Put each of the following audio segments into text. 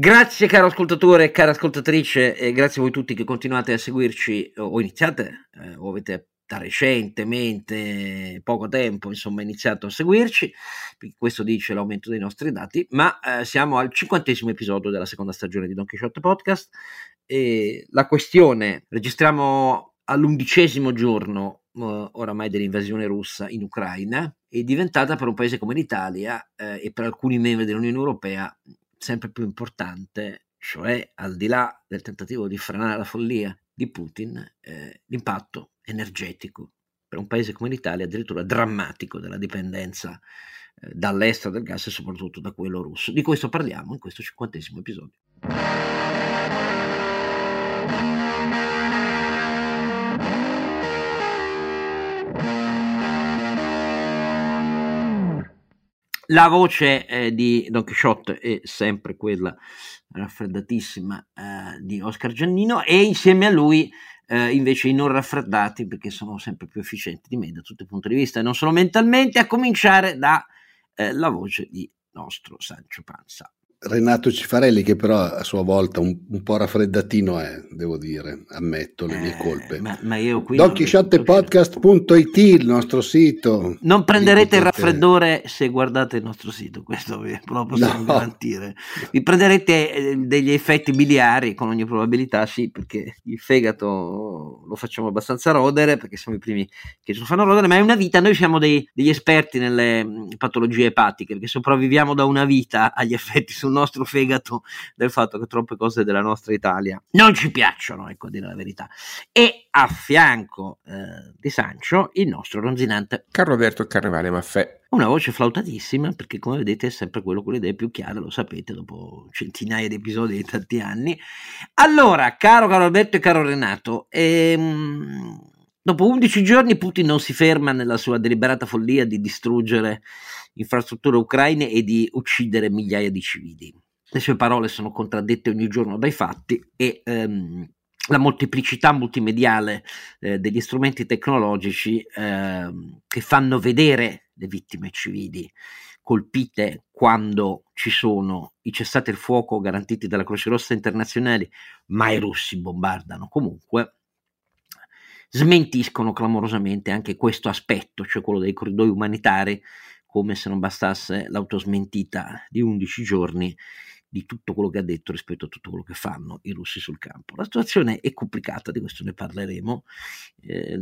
Grazie caro ascoltatore e cara ascoltatrice e grazie a voi tutti che continuate a seguirci o iniziate eh, o avete da recentemente, poco tempo, insomma, iniziato a seguirci, questo dice l'aumento dei nostri dati, ma eh, siamo al cinquantesimo episodio della seconda stagione di Don Quixote Podcast e la questione, registriamo all'undicesimo giorno uh, oramai dell'invasione russa in Ucraina, è diventata per un paese come l'Italia eh, e per alcuni membri dell'Unione Europea sempre più importante, cioè al di là del tentativo di frenare la follia di Putin, eh, l'impatto energetico per un paese come l'Italia addirittura drammatico della dipendenza eh, dall'estero del gas e soprattutto da quello russo. Di questo parliamo in questo cinquantesimo episodio. La voce eh, di Don Quixote è sempre quella raffreddatissima eh, di Oscar Giannino e insieme a lui eh, invece i non raffreddati perché sono sempre più efficienti di me da tutti i punti di vista e non solo mentalmente, a cominciare dalla eh, voce di nostro Sancio Panza. Renato Cifarelli, che però a sua volta un, un po' raffreddatino è, devo dire, ammetto le mie eh, colpe. Ma, ma io qui. DonChisciottepodcast.it, il nostro sito. Non prenderete il raffreddore se guardate il nostro sito, questo ve lo possiamo no. garantire. Vi prenderete eh, degli effetti biliari con ogni probabilità, sì, perché il fegato lo facciamo abbastanza rodere, perché siamo i primi che ci fanno rodere, ma è una vita, noi siamo dei, degli esperti nelle mm, patologie epatiche, perché sopravviviamo da una vita agli effetti sul nostro fegato del fatto che troppe cose della nostra Italia non ci piacciono, ecco a dire la verità. E a fianco eh, di Sancio il nostro ronzinante Carlo Alberto Carnevale Maffè. Una voce flautatissima, perché come vedete è sempre quello con le idee più chiare, lo sapete, dopo centinaia di episodi di tanti anni. Allora, caro Carlo Alberto e caro Renato, ehm, dopo 11 giorni Putin non si ferma nella sua deliberata follia di distruggere infrastrutture ucraine e di uccidere migliaia di civili. Le sue parole sono contraddette ogni giorno dai fatti e ehm, la molteplicità multimediale eh, degli strumenti tecnologici eh, che fanno vedere le vittime civili colpite quando ci sono i cessati il fuoco garantiti dalla Croce Rossa internazionale, ma i russi bombardano comunque, smentiscono clamorosamente anche questo aspetto, cioè quello dei corridoi umanitari come se non bastasse l'autosmentita di 11 giorni di tutto quello che ha detto rispetto a tutto quello che fanno i russi sul campo. La situazione è complicata, di questo ne parleremo. Eh,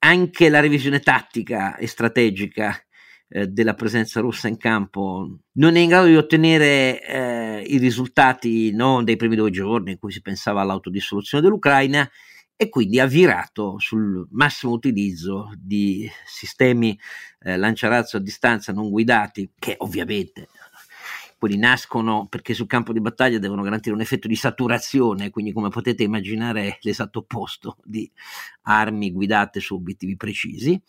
anche la revisione tattica e strategica eh, della presenza russa in campo non è in grado di ottenere eh, i risultati no, dei primi due giorni in cui si pensava all'autodissoluzione dell'Ucraina e quindi ha virato sul massimo utilizzo di sistemi eh, lanciarazzo a distanza non guidati che ovviamente quelli nascono perché sul campo di battaglia devono garantire un effetto di saturazione, quindi come potete immaginare è l'esatto opposto di armi guidate su obiettivi precisi.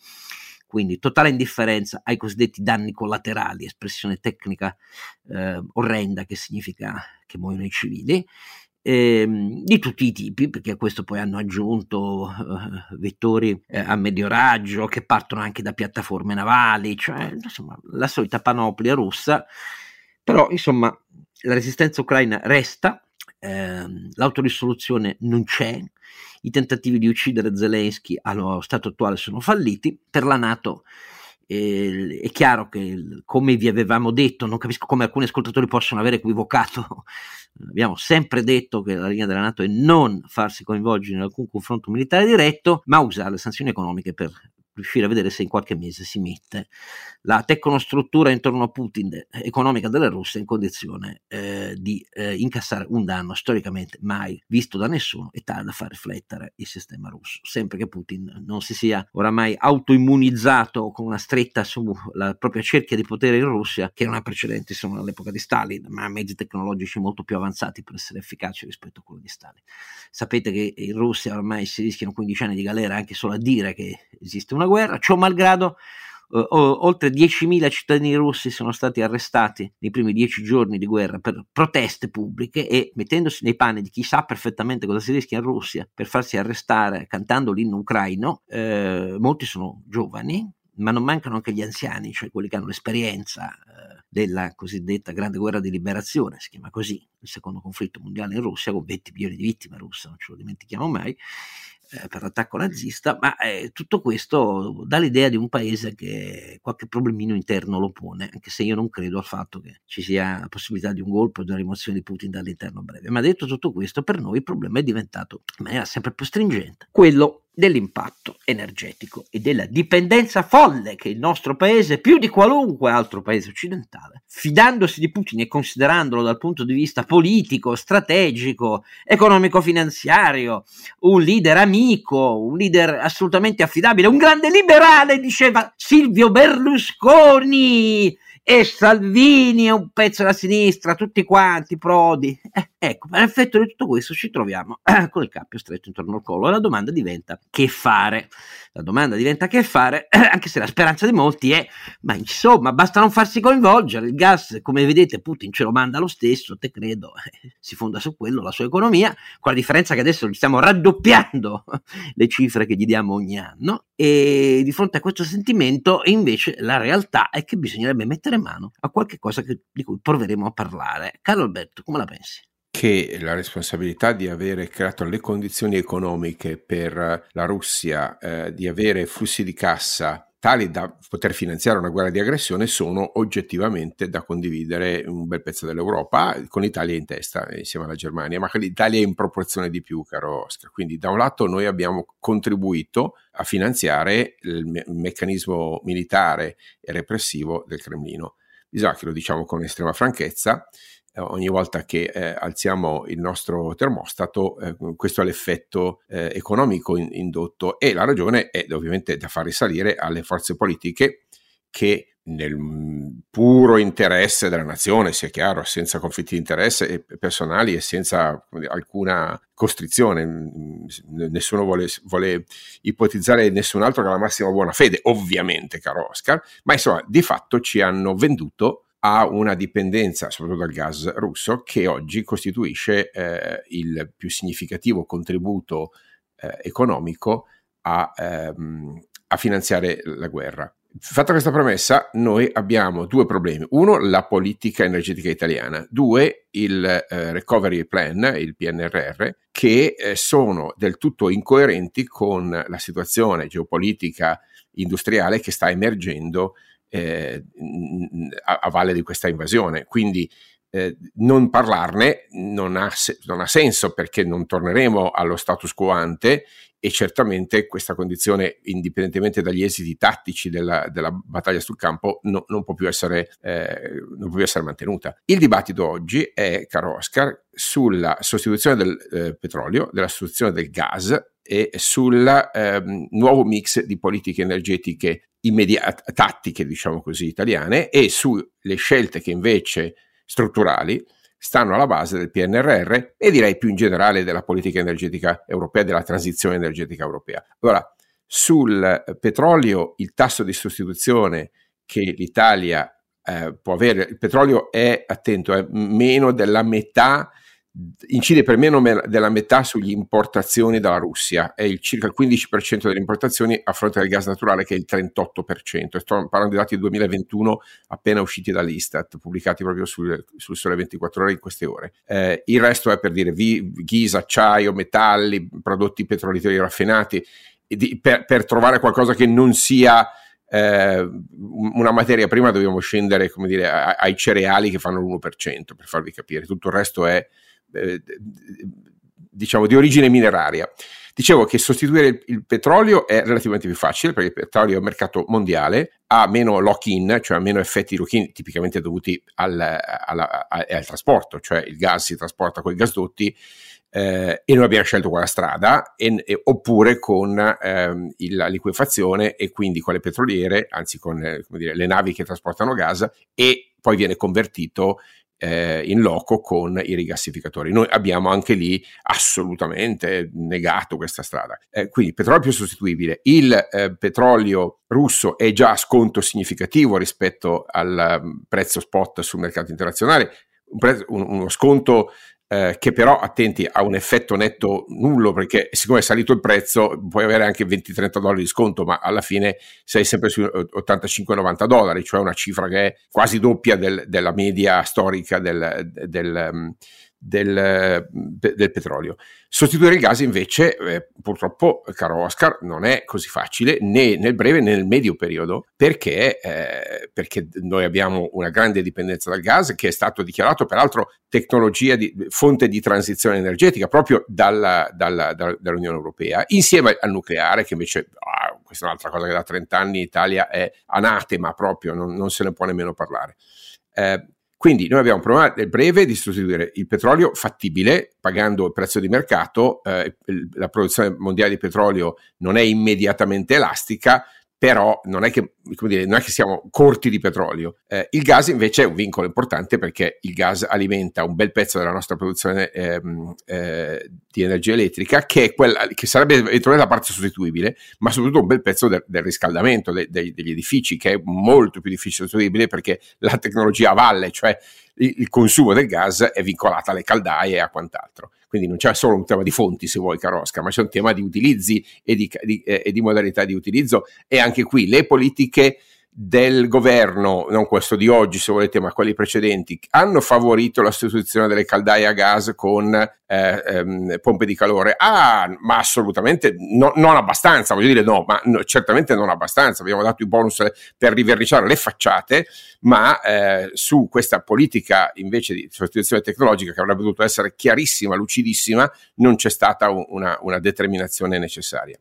Quindi totale indifferenza ai cosiddetti danni collaterali, espressione tecnica eh, orrenda che significa che muoiono i civili, ehm, di tutti i tipi, perché a questo poi hanno aggiunto eh, vettori eh, a medio raggio che partono anche da piattaforme navali, cioè insomma la solita panoplia russa, però insomma la resistenza ucraina resta, ehm, l'autorisoluzione non c'è, i tentativi di uccidere Zelensky allo stato attuale sono falliti, per la Nato eh, è chiaro che come vi avevamo detto, non capisco come alcuni ascoltatori possono aver equivocato Abbiamo sempre detto che la linea della Nato è non farsi coinvolgere in alcun confronto militare diretto, ma usare le sanzioni economiche per riuscire a vedere se in qualche mese si mette la tecnostruttura intorno a Putin eh, economica della Russia in condizione eh, di eh, incassare un danno storicamente mai visto da nessuno e tale da far riflettere il sistema russo, sempre che Putin non si sia oramai autoimmunizzato con una stretta sulla propria cerchia di potere in Russia che non ha precedenti solo all'epoca di Stalin, ma ha mezzi tecnologici molto più avanzati per essere efficaci rispetto a quello di Stalin. Sapete che in Russia ormai si rischiano 15 anni di galera anche solo a dire che esiste una guerra, ciò malgrado Uh, oltre 10.000 cittadini russi sono stati arrestati nei primi dieci giorni di guerra per proteste pubbliche e mettendosi nei panni di chi sa perfettamente cosa si rischia in Russia per farsi arrestare cantando l'inno ucraino, eh, molti sono giovani, ma non mancano anche gli anziani, cioè quelli che hanno l'esperienza eh, della cosiddetta Grande Guerra di Liberazione, si chiama così, il secondo conflitto mondiale in Russia, con 20 milioni di vittime russe, non ce lo dimentichiamo mai, eh, per l'attacco nazista, ma eh, tutto questo dà l'idea di un paese che qualche problemino interno lo pone, anche se io non credo al fatto che ci sia la possibilità di un golpe o di una rimozione di Putin dall'interno breve. Ma detto tutto questo, per noi il problema è diventato in maniera sempre più stringente quello dell'impatto energetico e della dipendenza folle che il nostro paese, più di qualunque altro paese occidentale, fidandosi di Putin e considerandolo dal punto di vista politico, strategico, economico-finanziario, un leader amico, un leader assolutamente affidabile, un grande liberale, diceva Silvio Berlusconi e Salvini è un pezzo della sinistra, tutti quanti, Prodi. Eh, ecco, per effetto di tutto questo ci troviamo eh, con il cappio stretto intorno al collo e la domanda diventa che fare? La domanda diventa che fare, anche se la speranza di molti è, ma insomma, basta non farsi coinvolgere, il gas, come vedete, Putin ce lo manda lo stesso, te credo, si fonda su quello la sua economia, con la differenza che adesso stiamo raddoppiando le cifre che gli diamo ogni anno e di fronte a questo sentimento invece la realtà è che bisognerebbe mettere mano a qualche cosa che, di cui proveremo a parlare. Carlo Alberto, come la pensi? Che la responsabilità di avere creato le condizioni economiche per la Russia, eh, di avere flussi di cassa tali da poter finanziare una guerra di aggressione sono oggettivamente da condividere un bel pezzo dell'Europa con l'Italia in testa insieme alla Germania, ma l'Italia è in proporzione di più, caro Oscar. Quindi da un lato noi abbiamo contribuito a finanziare il, me- il meccanismo militare e repressivo del Cremlino. Bisogna che lo diciamo con estrema franchezza, eh, ogni volta che eh, alziamo il nostro termostato, eh, questo ha l'effetto eh, economico in, indotto e la ragione è ovviamente da far risalire alle forze politiche che nel puro interesse della nazione, sia chiaro, senza conflitti di interesse personali e senza alcuna costrizione, nessuno vuole, vuole, ipotizzare nessun altro che la massima buona fede, ovviamente, caro Oscar, ma insomma, di fatto ci hanno venduto ha una dipendenza, soprattutto dal gas russo, che oggi costituisce eh, il più significativo contributo eh, economico a, ehm, a finanziare la guerra. Fatta questa premessa, noi abbiamo due problemi. Uno, la politica energetica italiana. Due, il eh, recovery plan, il PNRR, che eh, sono del tutto incoerenti con la situazione geopolitica industriale che sta emergendo eh, a, a, valle di questa invasione. Quindi eh, non parlarne non ha, non ha, senso perché non torneremo allo status quo ante e certamente questa condizione, indipendentemente dagli esiti tattici della, della battaglia sul campo, no, non, può essere, eh, non, può più essere, mantenuta. Il dibattito oggi è, caro Oscar, sulla sostituzione del eh, petrolio, della sostituzione del gas e sul ehm, nuovo mix di politiche energetiche immediate, tattiche, diciamo così, italiane e sulle scelte che invece strutturali stanno alla base del PNRR e direi più in generale della politica energetica europea, della transizione energetica europea. Allora, sul petrolio il tasso di sostituzione che l'Italia eh, può avere, il petrolio è, attento, è meno della metà incide per meno della metà sugli importazioni dalla Russia, è il circa il 15% delle importazioni a fronte del gas naturale che è il 38%. Sto parlando di dati del 2021 appena usciti dall'Istat, pubblicati proprio sul, sul Sole 24 ore in queste ore. Eh, il resto è per dire vi, ghisa, acciaio, metalli, prodotti petroliferi raffinati, di, per, per trovare qualcosa che non sia eh, una materia prima dobbiamo scendere dire, ai cereali che fanno l'1% per farvi capire, tutto il resto è eh, diciamo di origine mineraria. Dicevo che sostituire il, petrolio è relativamente più facile perché il petrolio è un mercato mondiale, ha meno lock-in, cioè ha meno effetti lock-in tipicamente dovuti al, alla, al, al trasporto, cioè il gas si trasporta con i gasdotti eh, e noi abbiamo scelto quella strada, e, e, oppure con ehm, la liquefazione e quindi con le petroliere, anzi con eh, dire, le navi che trasportano gas e poi viene convertito eh, in loco con i rigassificatori. Noi abbiamo anche lì assolutamente negato questa strada. Eh, quindi petrolio più sostituibile. Il eh, petrolio russo è già a sconto significativo rispetto al um, prezzo spot sul mercato internazionale, uno sconto eh, che però, attenti, ha un effetto netto nullo perché siccome è salito il prezzo puoi avere anche 20-30 dollari di sconto, ma alla fine sei sempre su 85-90 dollari, cioè una cifra che è quasi doppia del, della media storica del, del, del, del, petrolio. Sostituire il gas invece, eh, purtroppo, caro Oscar, non è così facile né nel breve né nel medio periodo, perché, eh, perché noi abbiamo una grande dipendenza dal gas che è stato dichiarato peraltro tecnologia di fonte di transizione energetica proprio dalla, dalla, dall'Unione Europea, insieme al nucleare che invece, ah, questa è un'altra cosa che da 30 anni in Italia è anatema proprio, non, non se ne può nemmeno parlare. Eh, quindi noi abbiamo un problema nel breve di sostituire il petrolio fattibile, pagando il prezzo di mercato, eh, la produzione mondiale di petrolio non è immediatamente elastica, però non è che, dire, non è che siamo corti di petrolio. Eh, il gas invece è un vincolo importante perché il gas alimenta un bel pezzo della nostra produzione ehm, eh, di energia elettrica, che, quella, che sarebbe eventualmente la parte sostituibile, ma soprattutto un bel pezzo del, del riscaldamento de, de, degli edifici, che è molto più difficile sostituibile perché la tecnologia a valle, cioè il, il consumo del gas, è vincolata alle caldaie e a quant'altro. Quindi non c'è solo un tema di fonti, se vuoi, caro Oscar, ma c'è un tema di utilizzi e di, di, eh, e di modalità di utilizzo. E anche qui le politiche del governo, non questo di oggi se volete, ma quelli precedenti, hanno favorito la sostituzione delle caldaie a gas con eh, ehm, pompe di calore? Ah, ma assolutamente no, non abbastanza, voglio dire no, ma no, certamente non abbastanza. Abbiamo dato i bonus per riverniciare le facciate, ma eh, su questa politica invece di sostituzione tecnologica che avrebbe dovuto essere chiarissima, lucidissima, non c'è stata una, una determinazione necessaria.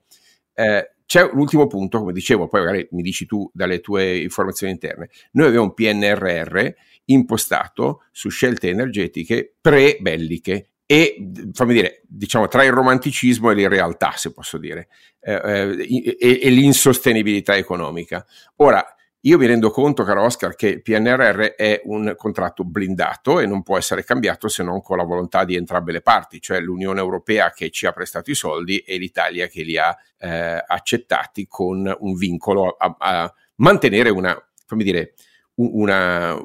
Eh, c'è un ultimo punto, come dicevo, poi magari mi dici tu dalle tue informazioni interne. Noi abbiamo un PNRR impostato su scelte energetiche pre-belliche e fammi dire, diciamo tra il romanticismo e l'irrealtà, se posso dire, eh, eh, e, e, l'insostenibilità economica. Ora, io mi rendo conto, caro Oscar, che il PNRR è un contratto blindato e non può essere cambiato se non con la volontà di entrambe le parti, cioè l'Unione Europea che ci ha prestato i soldi e l'Italia che li ha eh, accettati con un vincolo a, a mantenere una, fammi dire, una,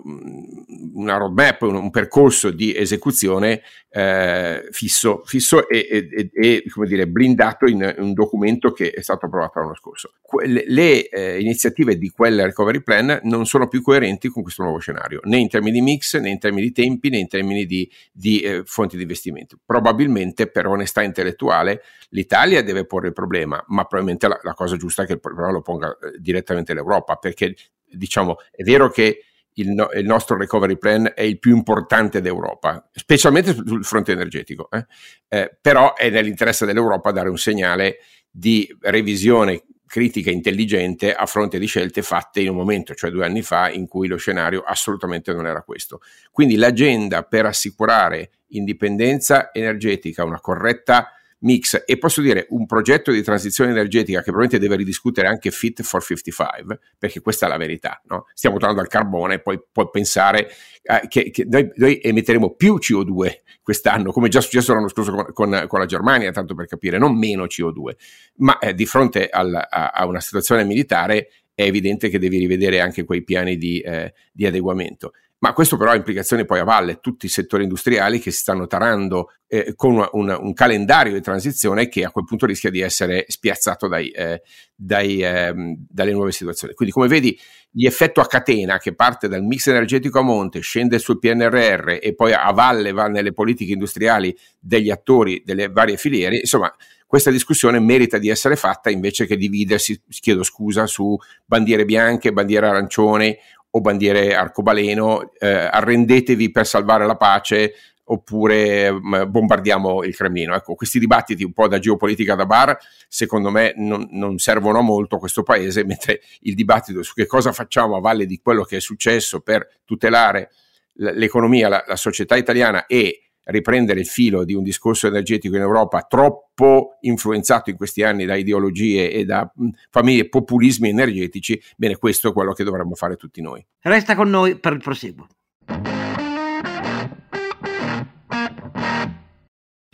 una roadmap, un, un, percorso di esecuzione eh, fisso, fisso e, e, e, come dire, blindato in un documento che è stato approvato l'anno scorso. Que- le eh, iniziative di quel recovery plan non sono più coerenti con questo nuovo scenario, né in termini di mix, né in termini di tempi, né in termini di, di eh, fonti di investimento. Probabilmente per onestà intellettuale l'Italia deve porre il problema, ma probabilmente la, la cosa giusta è che il problema lo ponga eh, direttamente l'Europa, perché diciamo, è vero che il, no, il, nostro recovery plan è il più importante d'Europa, specialmente sul fronte energetico, eh? Eh, però è nell'interesse dell'Europa dare un segnale di revisione critica intelligente a fronte di scelte fatte in un momento, cioè due anni fa, in cui lo scenario assolutamente non era questo. Quindi l'agenda per assicurare indipendenza energetica, una corretta mix e posso dire un progetto di transizione energetica che probabilmente deve ridiscutere anche Fit for 55, perché questa è la verità. No? Stiamo tornando al carbone, poi puoi pensare eh, che, che noi, noi, emetteremo più CO2 quest'anno, come già successo l'anno scorso con, con, con la Germania, tanto per capire, non meno CO2, ma eh, di fronte al, a, a una situazione militare è evidente che devi rivedere anche quei piani di, eh, di adeguamento. Ma questo però ha implicazioni poi a valle, tutti i settori industriali che si stanno tarando eh, con una, una, un calendario di transizione che a quel punto rischia di essere spiazzato dai, eh, dai, eh, dalle nuove situazioni. Quindi come vedi l'effetto a catena che parte dal mix energetico a monte, scende sul PNRR e poi a valle va nelle politiche industriali degli attori delle varie filiere, insomma questa discussione merita di essere fatta invece che dividersi, chiedo scusa, su bandiere bianche, bandiere arancione o bandiere arcobaleno, eh, arrendetevi per salvare la pace oppure mh, mm, bombardiamo il Cremlino. Ecco, questi dibattiti un po' da geopolitica da bar, secondo me non, non, servono molto a questo paese, mentre il dibattito su che cosa facciamo a valle di quello che è successo per tutelare l'economia, la, la società italiana e riprendere il filo di un discorso energetico in Europa troppo influenzato in questi anni da ideologie e da famiglie populismi energetici, bene, questo è quello che dovremmo fare tutti noi. Resta con noi per il proseguo.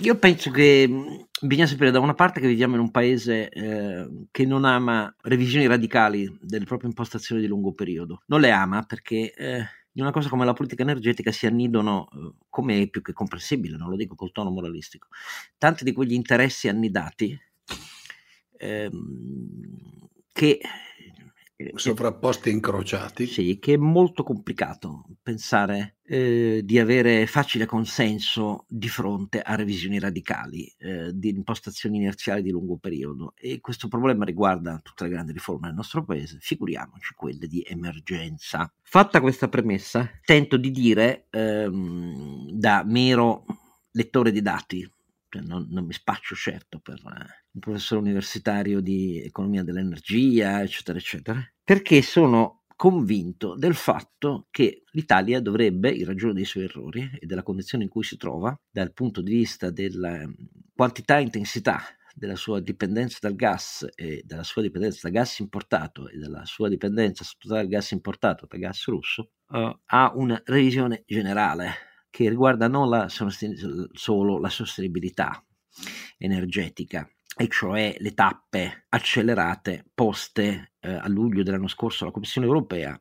Io penso che bisogna sapere da una parte che viviamo in un paese eh, che non ama revisioni radicali delle proprie impostazioni di lungo periodo. Non le ama perché eh, di una cosa come la politica energetica si annidono, eh, come è più che comprensibile, non lo dico col tono moralistico, tanti di quegli interessi annidati ehm, che sovrapposti e incrociati. Sì, che è molto complicato pensare eh, di avere facile consenso di fronte a revisioni radicali eh, di impostazioni inerziali di lungo periodo e questo problema riguarda tutte le grandi riforme del nostro paese, figuriamoci quelle di emergenza. Fatta questa premessa, tento di dire ehm, da mero lettore di dati, non, non, mi spaccio certo per eh, un professore universitario di economia dell'energia, eccetera, eccetera, perché sono convinto del fatto che l'Italia dovrebbe, in ragione dei suoi errori e della condizione in cui si trova, dal punto di vista della quantità e intensità della sua dipendenza dal gas e della sua dipendenza dal gas importato e della sua dipendenza dal gas importato dal gas russo, uh, ha una revisione generale che riguarda non la, solo la sostenibilità energetica, e cioè le tappe accelerate poste eh, a luglio dell'anno scorso alla Commissione europea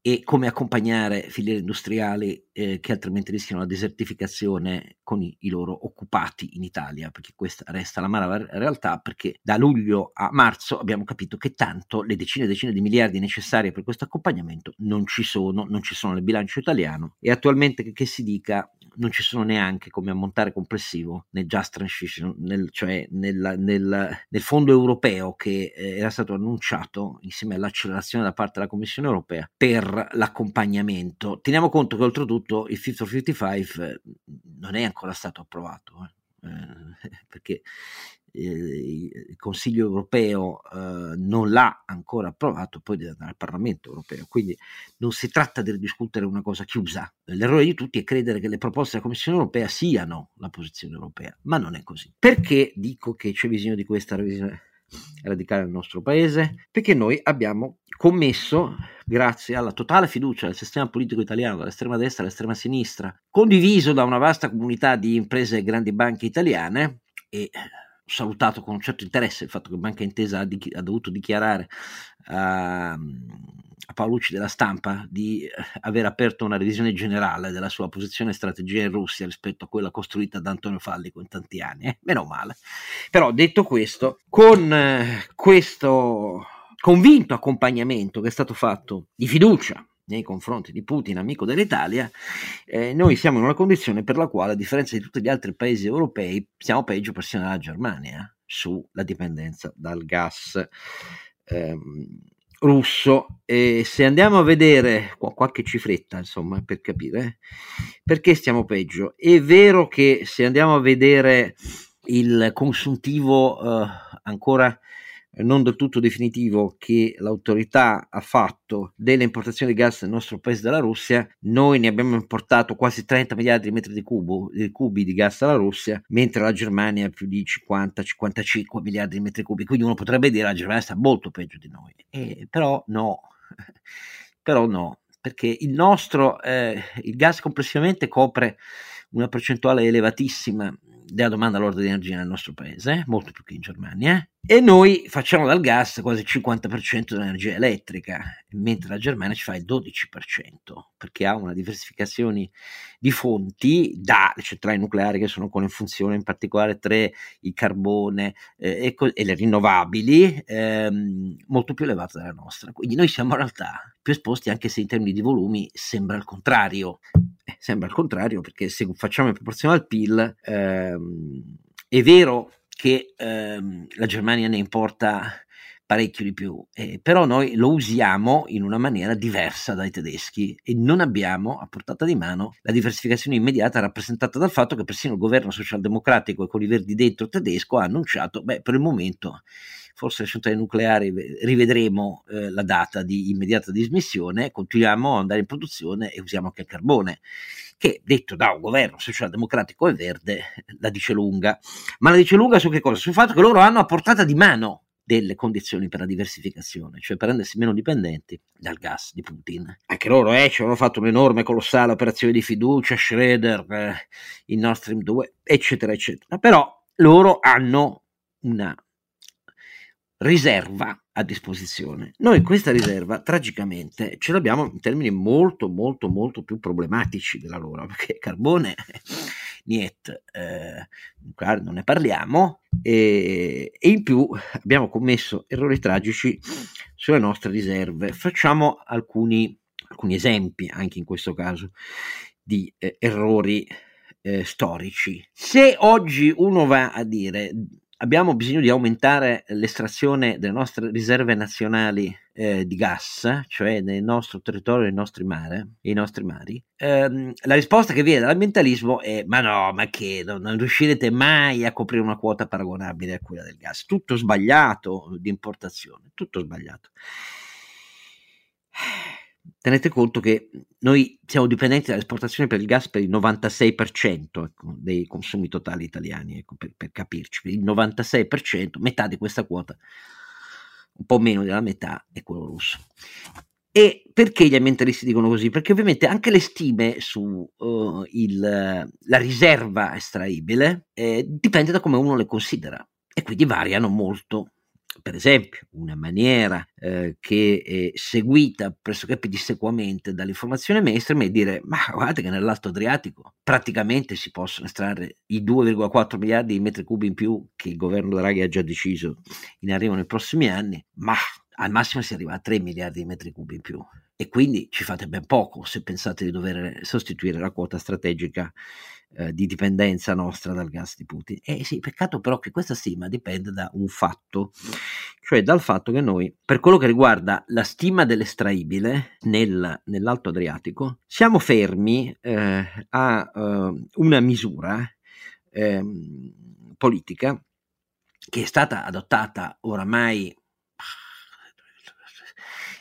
e come accompagnare filiere industriali eh, che altrimenti rischiano la desertificazione con i, i, loro occupati in Italia, perché questa resta la mala realtà, perché da luglio a marzo abbiamo capito che tanto le decine e decine di miliardi necessarie per questo accompagnamento non ci sono, non ci sono nel bilancio italiano e attualmente che, che si dica non ci sono neanche come ammontare complessivo nel Just Transition, nel, cioè nel, nel, nel, fondo europeo che eh, era stato annunciato insieme all'accelerazione da parte della Commissione europea per l'accompagnamento. Teniamo conto che oltretutto il Fit for 55 eh, non è ancora stato approvato. Eh, eh perché il Consiglio europeo eh, non l'ha ancora approvato, poi deve andare al Parlamento europeo. Quindi non si tratta di discutere una cosa chiusa. L'errore di tutti è credere che le proposte della Commissione europea siano la posizione europea, ma non è così. Perché dico che c'è bisogno di questa revisione radicale nel nostro paese? Perché noi abbiamo commesso, grazie alla totale fiducia del sistema politico italiano, dall'estrema destra all'estrema sinistra, condiviso da una vasta comunità di imprese e grandi banche italiane, e salutato con un certo interesse il fatto che Banca Intesa ha, di, ha dovuto dichiarare a, a Paolucci della stampa di eh, aver aperto una revisione generale della sua posizione e strategia in Russia rispetto a quella costruita da Antonio Fallico in tanti anni. Eh? Meno male. Però detto questo, con eh, questo convinto accompagnamento che è stato fatto di fiducia nei confronti di Putin, amico dell'Italia, eh, noi siamo in una condizione per la quale, a differenza di tutti gli altri paesi europei, siamo peggio persino della Germania sulla dipendenza dal gas ehm, russo. E se andiamo a vedere qualche cifretta, insomma, per capire perché stiamo peggio, è vero che se andiamo a vedere il consuntivo eh, ancora non del tutto definitivo che l'autorità ha fatto delle importazioni di gas nel nostro paese dalla Russia, noi ne abbiamo importato quasi 30 miliardi di metri di, cubo, di cubi di gas dalla Russia, mentre la Germania ha più di 50-55 miliardi di metri cubi, quindi uno potrebbe dire che la Germania sta molto peggio di noi, eh, però no, però no, perché il nostro, eh, il gas complessivamente copre una percentuale elevatissima della domanda all'ordine di energia nel nostro paese, molto più che in Germania, e noi facciamo dal gas quasi il 50% dell'energia elettrica, mentre la Germania ci fa il 12%, perché ha una diversificazione di fonti dalle centrali nucleari che sono ancora in funzione, in particolare tre, il carbone eh, e, co- e, le rinnovabili, ehm, molto più elevata della nostra. Quindi noi siamo in realtà più esposti, anche se in termini di volumi sembra il contrario. Sembra il contrario, perché se facciamo in proporzione al PIL, ehm, è vero che ehm, la Germania ne importa parecchio di più, eh, però noi lo usiamo in una maniera diversa dai tedeschi e non abbiamo a portata di mano la diversificazione immediata rappresentata dal fatto che persino il governo socialdemocratico e con i verdi dentro tedesco ha annunciato, beh, per il momento forse le centrali nucleari rivedremo eh, la data di immediata dismissione, continuiamo ad andare in produzione e usiamo anche il carbone che detto da un governo socialdemocratico e verde la dice lunga. Ma la dice lunga su che cosa? Sul fatto che loro hanno a portata di mano delle condizioni per la diversificazione, cioè per rendersi meno dipendenti dal gas di Putin. Anche loro eh, ci hanno fatto un'enorme, colossale operazione di fiducia, Schroeder, eh, il Nord Stream 2, eccetera, eccetera. Però loro hanno una riserva a disposizione. Noi questa riserva tragicamente ce l'abbiamo in termini molto molto molto più problematici della loro, perché carbone niet, eh, non ne parliamo e, e, in più abbiamo commesso errori tragici sulle nostre riserve. Facciamo alcuni, alcuni esempi anche in questo caso di eh, errori eh, storici. Se oggi uno va a dire abbiamo bisogno di aumentare l'estrazione delle nostre riserve nazionali eh, di gas, cioè nel nostro territorio, nei nostri, mare, nei nostri mari, ehm, la risposta che viene dall'ambientalismo è ma no, ma che non, non, riuscirete mai a coprire una quota paragonabile a quella del gas. Tutto sbagliato di importazione, tutto sbagliato tenete conto che noi siamo dipendenti dall'esportazione per il gas per il 96% ecco, dei consumi totali italiani, ecco, per, per, capirci, per il 96%, metà di questa quota, un po' meno della metà, è quello russo. E perché gli ambientalisti dicono così? Perché ovviamente anche le stime sulla uh, riserva estraibile eh, dipende da come uno le considera e quindi variano molto per esempio, una maniera eh, che è seguita pressoché pedissequamente dall'informazione mainstream è dire ma guardate che nell'Alto Adriatico praticamente si possono estrarre i 2,4 miliardi di metri cubi in più che il governo Draghi ha già deciso in arrivo nei prossimi anni, ma al massimo si arriva a 3 miliardi di metri cubi in più e quindi ci fate ben poco se pensate di dover sostituire la quota strategica eh, di dipendenza nostra dal gas di Putin. E sì, peccato però che questa stima dipende da un fatto, cioè dal fatto che noi, per quello che riguarda la stima dell'estraibile nel, nell'Alto Adriatico, siamo fermi eh, a uh, una misura eh, politica che è stata adottata oramai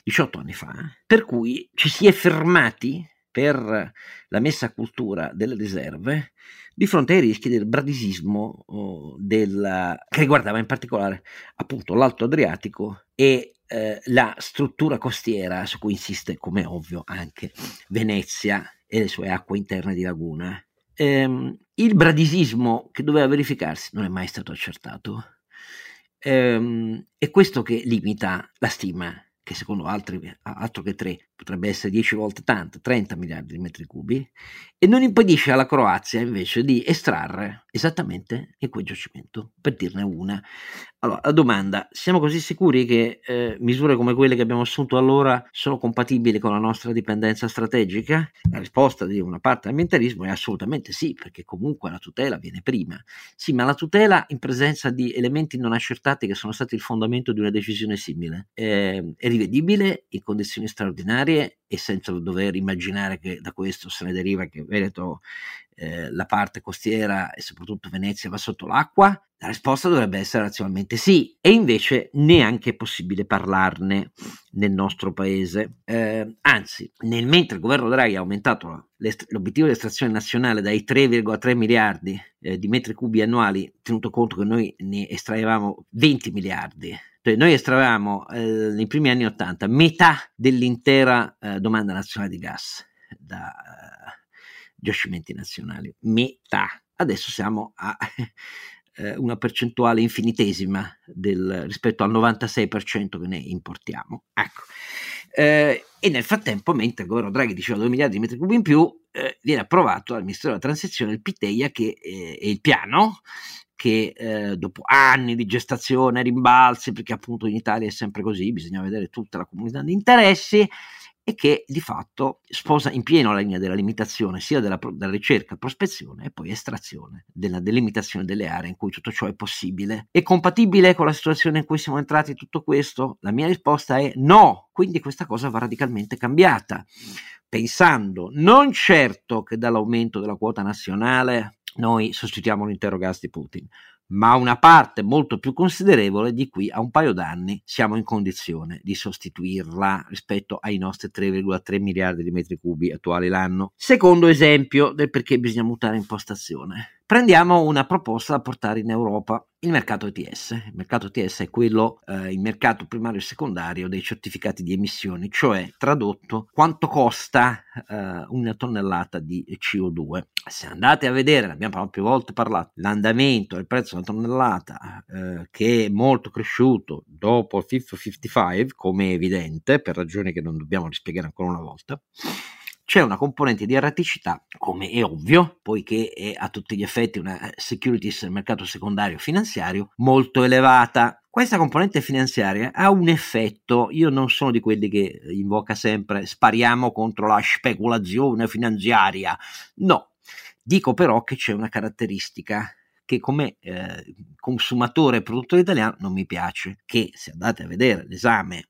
18 anni fa, per cui ci si è fermati per la messa a cultura delle riserve di fronte ai rischi del bradisismo oh, del, che riguardava in particolare appunto l'Alto Adriatico e eh, la struttura costiera su cui insiste, come ovvio, anche Venezia e le sue acque interne di laguna. Ehm, il bradisismo che doveva verificarsi non è mai stato accertato. Ehm, è questo che limita la stima che secondo altri, altro che 3, potrebbe essere 10 volte tanto, 30 miliardi di metri cubi, e non impedisce alla Croazia invece di estrarre esattamente in quel giacimento, per dirne una. Allora, la domanda, siamo così sicuri che eh, misure come quelle che abbiamo assunto allora sono compatibili con la nostra dipendenza strategica? La risposta di una parte dell'ambientalismo è assolutamente sì, perché comunque la tutela viene prima. Sì, ma la tutela in presenza di elementi non accertati che sono stati il fondamento di una decisione simile eh, è rivedibile in condizioni straordinarie it. E senza dover immaginare che da questo se ne deriva che Veneto, eh, la parte costiera e soprattutto Venezia va sotto l'acqua? La risposta dovrebbe essere razionalmente sì, e invece neanche è possibile parlarne nel nostro paese. Eh, anzi, nel mentre il governo Draghi ha aumentato l'obiettivo di estrazione nazionale dai 3,3 miliardi eh, di metri cubi annuali, tenuto conto che noi ne estraevamo 20 miliardi cioè, noi estraevamo eh, nei primi anni 80 metà dell'intera eh, domanda nazionale di gas da eh, giacimenti nazionali, metà. Adesso siamo a eh, una percentuale infinitesima del, rispetto al 96% che ne importiamo. Ecco. Eh, e nel frattempo, mentre il governo Draghi diceva 2 miliardi di metri cubi in più, eh, viene approvato dal Ministero della Transizione il PITEIA che è il piano che eh, dopo anni di gestazione, rimbalzi, perché appunto in Italia è sempre così, bisogna vedere tutta la comunità di interessi, e che di fatto sposa in pieno la linea della limitazione sia della, della ricerca, prospezione e poi estrazione, della delimitazione delle aree in cui tutto ciò è possibile. È compatibile con la situazione in cui siamo entrati tutto questo? La mia risposta è no, quindi questa cosa va radicalmente cambiata, pensando non certo che dall'aumento della quota nazionale noi sostituiamo l'intero gas di Putin, ma una parte molto più considerevole di qui a un paio d'anni siamo in condizione di sostituirla rispetto ai nostri 3,3 miliardi di metri cubi attuali l'anno. Secondo esempio del perché bisogna mutare impostazione. Prendiamo una proposta da portare in Europa, il mercato ETS. Il mercato ETS è quello, eh, il mercato primario e secondario dei certificati di emissioni, cioè tradotto quanto costa eh, una tonnellata di CO2. Se andate a vedere, abbiamo più volte parlato, l'andamento del prezzo alla tonnellata eh, che è molto cresciuto dopo il Fit 55, come è evidente, per ragioni che non dobbiamo rispiegare ancora una volta, c'è una componente di erraticità, come è ovvio, poiché è a tutti gli effetti una securities nel mercato secondario finanziario molto elevata. Questa componente finanziaria ha un effetto, io non sono di quelli che invoca sempre spariamo contro la speculazione finanziaria, no, dico però che c'è una caratteristica che come eh, consumatore e produttore italiano non mi piace, che se andate a vedere l'esame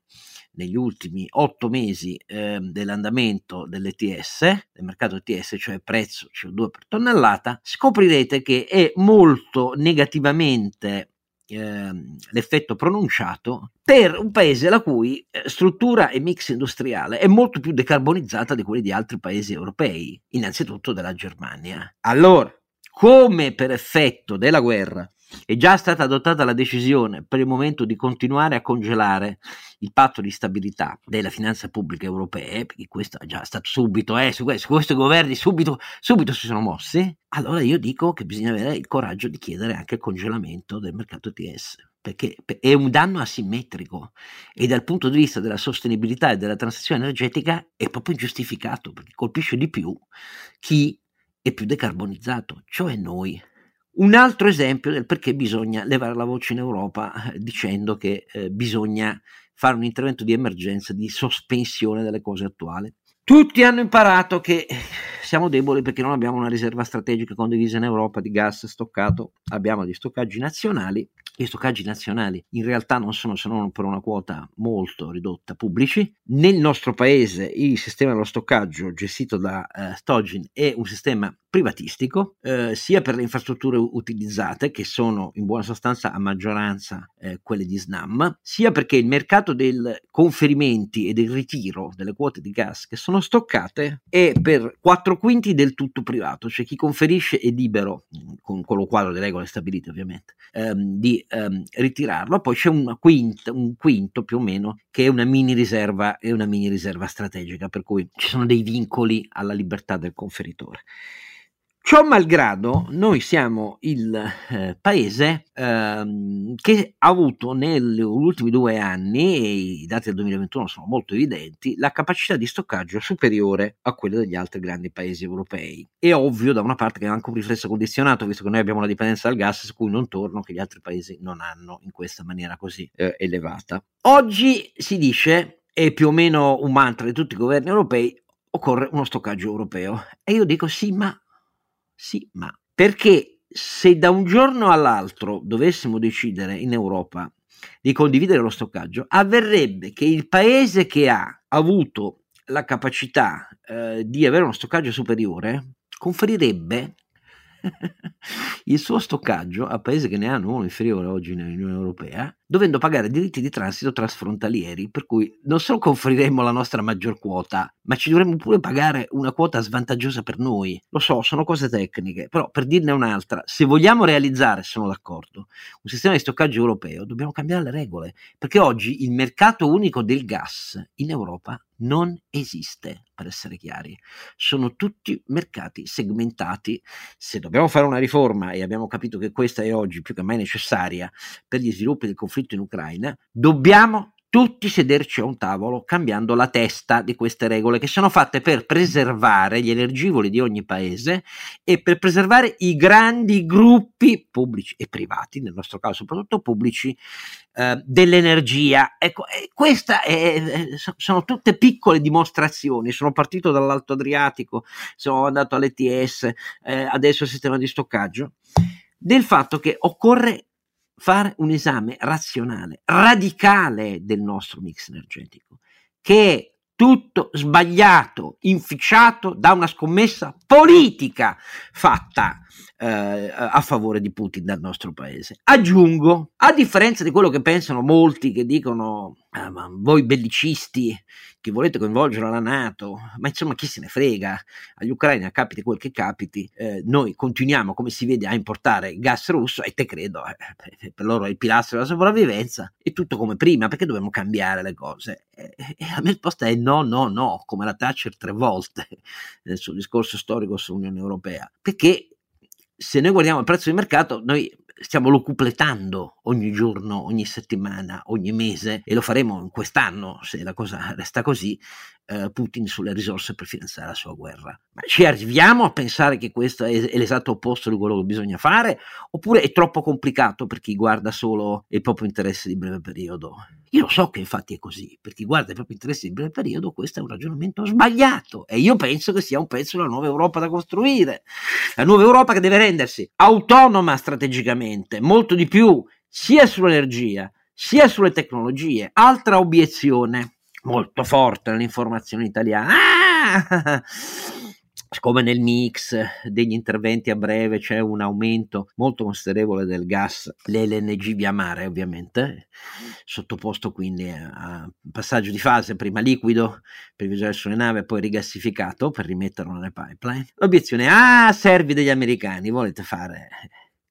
negli ultimi otto mesi eh, dell'andamento dell'ETS, del mercato ETS, cioè prezzo CO2 per tonnellata, scoprirete che è molto negativamente eh, l'effetto pronunciato per un paese la cui eh, struttura e mix industriale è molto più decarbonizzata di quelli di altri paesi europei, innanzitutto della Germania. Allora, come per effetto della guerra è già stata adottata la decisione per il momento di continuare a congelare il patto di stabilità della finanza pubblica europea, perché questo è già stato subito, eh, su, questo, questi governi subito, subito si sono mossi, allora io dico che bisogna avere il coraggio di chiedere anche il congelamento del mercato TS perché è un danno asimmetrico e dal punto di vista della sostenibilità e della transizione energetica è proprio ingiustificato perché colpisce di più chi è più decarbonizzato, cioè noi. Un altro esempio del perché bisogna levare la voce in Europa eh, dicendo che eh, bisogna fare un intervento di emergenza, di sospensione delle cose attuali. Tutti hanno imparato che siamo deboli perché non abbiamo una riserva strategica condivisa in Europa di gas stoccato, abbiamo gli stoccaggi nazionali gli stoccaggi nazionali in realtà non sono se non per una quota molto ridotta pubblici. Nel nostro paese il sistema dello stoccaggio gestito da eh, Stogin è un sistema privatistico, eh, sia per le infrastrutture utilizzate, che sono in buona sostanza a maggioranza eh, quelle di SNAM, sia perché il mercato dei conferimenti e del ritiro delle quote di gas che sono stoccate è per quattro quinti del tutto privato, cioè chi conferisce è libero, con, con lo quadro di regole stabilite ovviamente, ehm, di ehm, ritirarlo, poi c'è un quinto, un quinto più o meno che è una mini riserva e una mini riserva strategica, per cui ci sono dei vincoli alla libertà del conferitore. Ciò malgrado, noi siamo il eh, paese ehm, che ha avuto negli ultimi due anni, e i dati del 2021 sono molto evidenti, la capacità di stoccaggio superiore a quella degli altri grandi paesi europei. È ovvio da una parte che è anche un riflesso condizionato, visto che noi abbiamo una dipendenza dal gas su cui non torno, che gli altri paesi non hanno in questa maniera così eh, elevata. Oggi si dice, è più o meno un mantra di tutti i governi europei, occorre uno stoccaggio europeo. E io dico sì, ma sì, ma perché se da un giorno all'altro dovessimo decidere in Europa di condividere lo stoccaggio, avverrebbe che il paese che ha avuto la capacità eh, di avere uno stoccaggio superiore conferirebbe il suo stoccaggio a paesi che ne hanno uno inferiore oggi nell'Unione Europea, dovendo pagare diritti di transito trasfrontalieri, per cui non solo conferiremmo la nostra maggior quota, ma ci dovremmo pure pagare una quota svantaggiosa per noi. Lo so, sono cose tecniche, però per dirne un'altra, se vogliamo realizzare, sono d'accordo, un sistema di stoccaggio europeo, dobbiamo cambiare le regole, perché oggi il mercato unico del gas in Europa non esiste, per essere chiari. Sono tutti mercati segmentati. Se dobbiamo fare una riforma, e abbiamo capito che questa è oggi più che mai necessaria per gli sviluppi del conflitto in Ucraina, dobbiamo tutti sederci a un tavolo cambiando la testa di queste regole che sono fatte per preservare gli energivori di ogni paese e per preservare i grandi gruppi pubblici e privati, nel nostro caso soprattutto pubblici, eh, dell'energia. Ecco, queste sono tutte piccole dimostrazioni. Sono partito dall'Alto Adriatico, sono andato all'ETS, eh, adesso al sistema di stoccaggio, del fatto che occorre fare un esame razionale, radicale del nostro mix energetico, che è tutto sbagliato, inficiato da una scommessa politica fatta eh, a favore di Putin dal nostro paese. Aggiungo, a differenza di quello che pensano molti che dicono ah, ma voi bellicisti che volete coinvolgere la Nato, ma insomma chi se ne frega, agli ucraini capiti quel che capiti, eh, noi continuiamo come si vede a importare gas russo e te credo, eh, per loro è il pilastro della sopravvivenza, è tutto come prima, perché dobbiamo cambiare le cose? E, la mia risposta è no, no, no, come la Thatcher tre volte eh, sul discorso storico sull'Unione Europea, perché se noi guardiamo il prezzo di mercato, noi stiamo locupletando ogni giorno, ogni settimana, ogni mese e lo faremo quest'anno se la cosa resta così, eh, Putin sulle risorse per finanziare la sua guerra. Ma ci arriviamo a pensare che questo è, è, l'esatto opposto di quello che bisogna fare? Oppure è troppo complicato per chi guarda solo il proprio interesse di breve periodo? Io lo so che infatti è così, per chi guarda i propri interessi di breve periodo questo è un ragionamento sbagliato e io penso che sia un pezzo della nuova Europa da costruire. La nuova Europa che deve rendersi autonoma strategicamente, molto di più, sia sull'energia, sia sulle tecnologie. Altra obiezione molto forte nell'informazione italiana. Ah! Siccome nel mix degli interventi a breve c'è un aumento molto considerevole del gas, l'LNG via mare ovviamente, sottoposto quindi a passaggio di fase, prima liquido per viaggiare sulle navi poi rigassificato per rimetterlo nelle pipeline. L'obiezione ah, servi degli americani, volete fare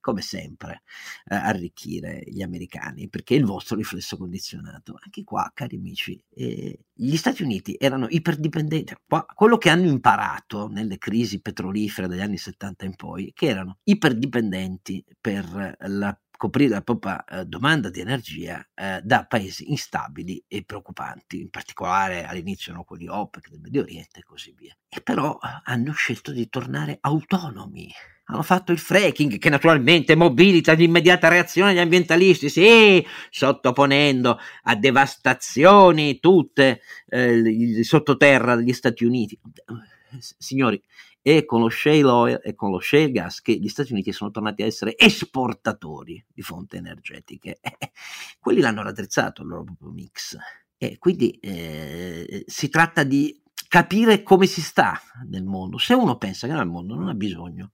come sempre, eh, arricchire gli americani, perché è il vostro riflesso condizionato. Anche qua, cari amici, eh, gli Stati Uniti erano iperdipendenti. Quello che hanno imparato nelle crisi petrolifere degli anni 70 in poi, che erano iperdipendenti per la coprire la propria eh, domanda di energia eh, da paesi instabili e preoccupanti, in particolare all'inizio erano quelli OPEC del Medio Oriente e così via. E però eh, hanno scelto di tornare autonomi hanno fatto il fracking che naturalmente mobilita l'immediata reazione degli ambientalisti, sì, sottoponendo a devastazioni tutte eh, il sottoterra degli Stati Uniti. Signori, è con lo shale oil e con lo shale gas che gli Stati Uniti sono tornati a essere esportatori di fonti energetiche. quelli l'hanno raddrizzato il loro mix. E quindi eh, si tratta di capire come si sta nel mondo. Se uno pensa che nel mondo non ha bisogno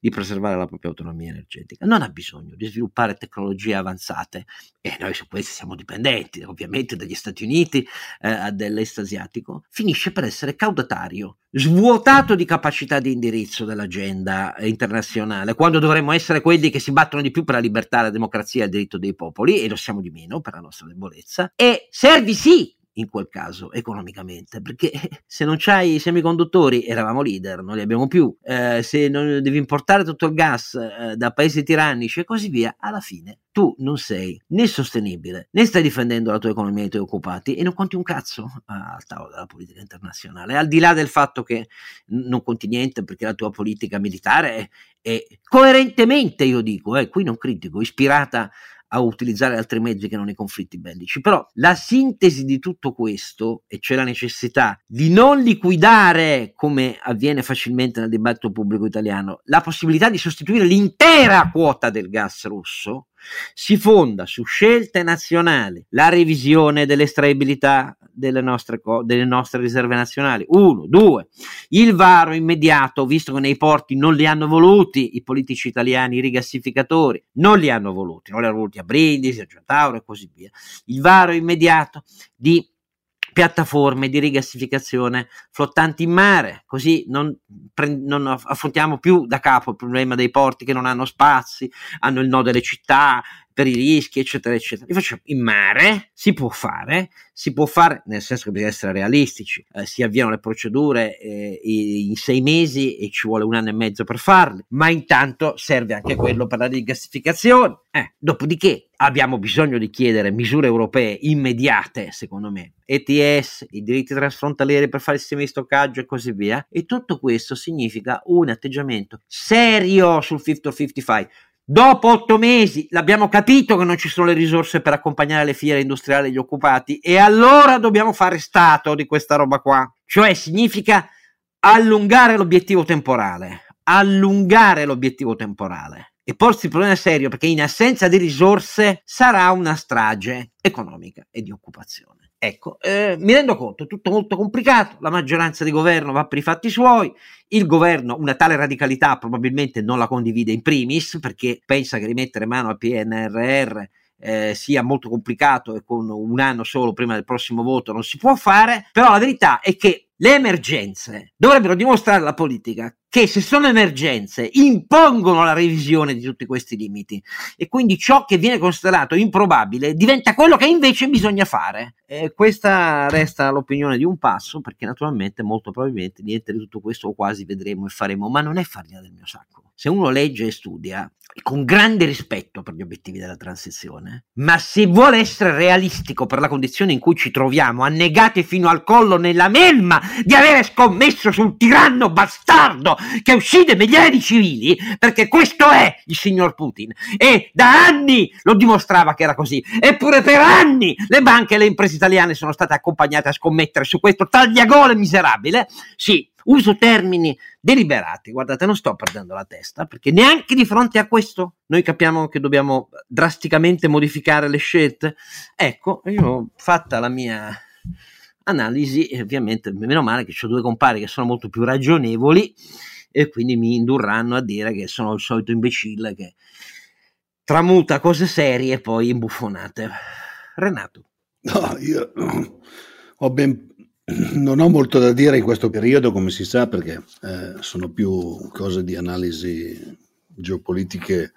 di preservare la propria autonomia energetica, non ha bisogno di sviluppare tecnologie avanzate, e noi su queste siamo dipendenti ovviamente dagli Stati Uniti, eh, dall'est asiatico, finisce per essere caudatario, svuotato di capacità di indirizzo dell'agenda internazionale, quando dovremmo essere quelli che si battono di più per la libertà, la democrazia e il diritto dei popoli, e lo siamo di meno per la nostra debolezza, e servi sì in quel caso economicamente perché se non c'hai i semiconduttori eravamo leader non li abbiamo più eh, se non devi importare tutto il gas eh, da paesi tirannici e così via alla fine tu non sei né sostenibile né stai difendendo la tua economia e i tuoi occupati e non conti un cazzo al tavolo della politica internazionale. Al di là del fatto che non conti niente perché la tua politica militare è, è coerentemente io dico eh, qui non critico ispirata a utilizzare altri mezzi che non i conflitti bellici. Però la sintesi di tutto questo, e c'è la necessità di non liquidare, come avviene facilmente nel dibattito pubblico italiano, la possibilità di sostituire l'intera quota del gas russo, si fonda su scelte nazionali, la revisione dell'estraibilità delle nostre, delle nostre riserve nazionali. Uno, due, il varo immediato, visto che nei porti non li hanno voluti i politici italiani, i rigassificatori, non li hanno voluti, non li hanno voluti a Brindisi, a Giatauro e così via. Il varo immediato di piattaforme di rigassificazione flottanti in mare, così non, pre- non, affrontiamo più da capo il problema dei porti che non hanno spazi, hanno il no delle città per i rischi, eccetera, eccetera. Li facciamo in mare, si può fare, si può fare nel senso che bisogna essere realistici, eh, si avviano le procedure eh, in sei mesi e ci vuole un anno e mezzo per farle, ma intanto serve anche quello per la rigassificazione. Eh, dopodiché abbiamo bisogno di chiedere misure europee immediate, secondo me, ETS, i diritti trasfrontalieri per fare il sistema di stoccaggio e così via. E tutto questo significa un atteggiamento serio sul 50-55. Dopo otto mesi l'abbiamo capito che non ci sono le risorse per accompagnare le fiere industriali degli occupati e allora dobbiamo fare stato di questa roba qua. Cioè significa allungare l'obiettivo temporale, allungare l'obiettivo temporale e porsi il problema serio perché in assenza di risorse sarà una strage economica e di occupazione. Ecco, eh, mi rendo conto, è tutto molto complicato, la maggioranza di governo va per i fatti suoi, il governo una tale radicalità probabilmente non la condivide in primis perché pensa che rimettere mano al PNRR eh, sia molto complicato e con un anno solo prima del prossimo voto non si può fare, però la verità è che le emergenze dovrebbero dimostrare alla politica che se sono emergenze impongono la revisione di tutti questi limiti e quindi ciò che viene considerato improbabile diventa quello che invece bisogna fare. E questa resta l'opinione di un passo perché naturalmente molto probabilmente niente di tutto questo quasi vedremo e faremo, ma non è farina del mio sacco. Se uno legge e studia, con grande rispetto per gli obiettivi della transizione, ma se vuole essere realistico per la condizione in cui ci troviamo, annegati fino al collo nella melma di avere scommesso sul tiranno bastardo che uccide migliaia di civili, perché questo è il signor Putin, e da anni lo dimostrava che era così, eppure per anni le banche e le imprese italiane sono state accompagnate a scommettere su questo tagliagole miserabile, sì, uso termini deliberati. Guardate, non sto perdendo la testa perché neanche di fronte a questo noi capiamo che dobbiamo drasticamente modificare le scelte. Ecco, io ho fatta la mia analisi e ovviamente meno male che ho due compari che sono molto più ragionevoli e quindi mi indurranno a dire che sono il solito imbecille che tramuta cose serie e poi imbuffonate. Renato. No, io ho ben non ho molto da dire in questo periodo, come si sa, perché eh, sono più cose di analisi geopolitiche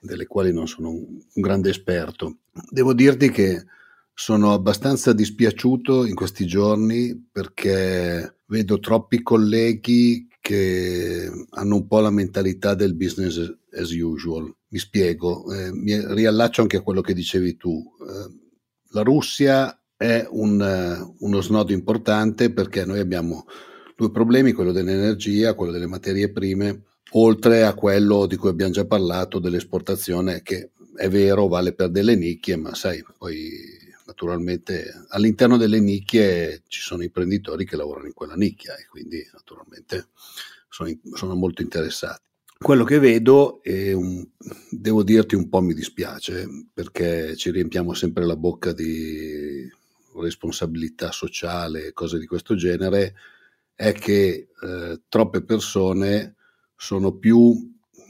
delle quali non sono un, un grande esperto. Devo dirti che sono abbastanza dispiaciuto in questi giorni perché vedo troppi colleghi che hanno un po' la mentalità del business as usual. Mi spiego, eh, mi riallaccio anche a quello che dicevi tu. Eh, la Russia è un, uno snodo importante perché noi abbiamo due problemi, quello dell'energia, quello delle materie prime, oltre a quello di cui abbiamo già parlato dell'esportazione che è vero vale per delle nicchie, ma sai, poi naturalmente all'interno delle nicchie ci sono imprenditori che lavorano in quella nicchia e quindi naturalmente sono, sono molto interessati. Quello che vedo, e devo dirti un po' mi dispiace, perché ci riempiamo sempre la bocca di responsabilità sociale, cose di questo genere, è che eh, troppe persone sono più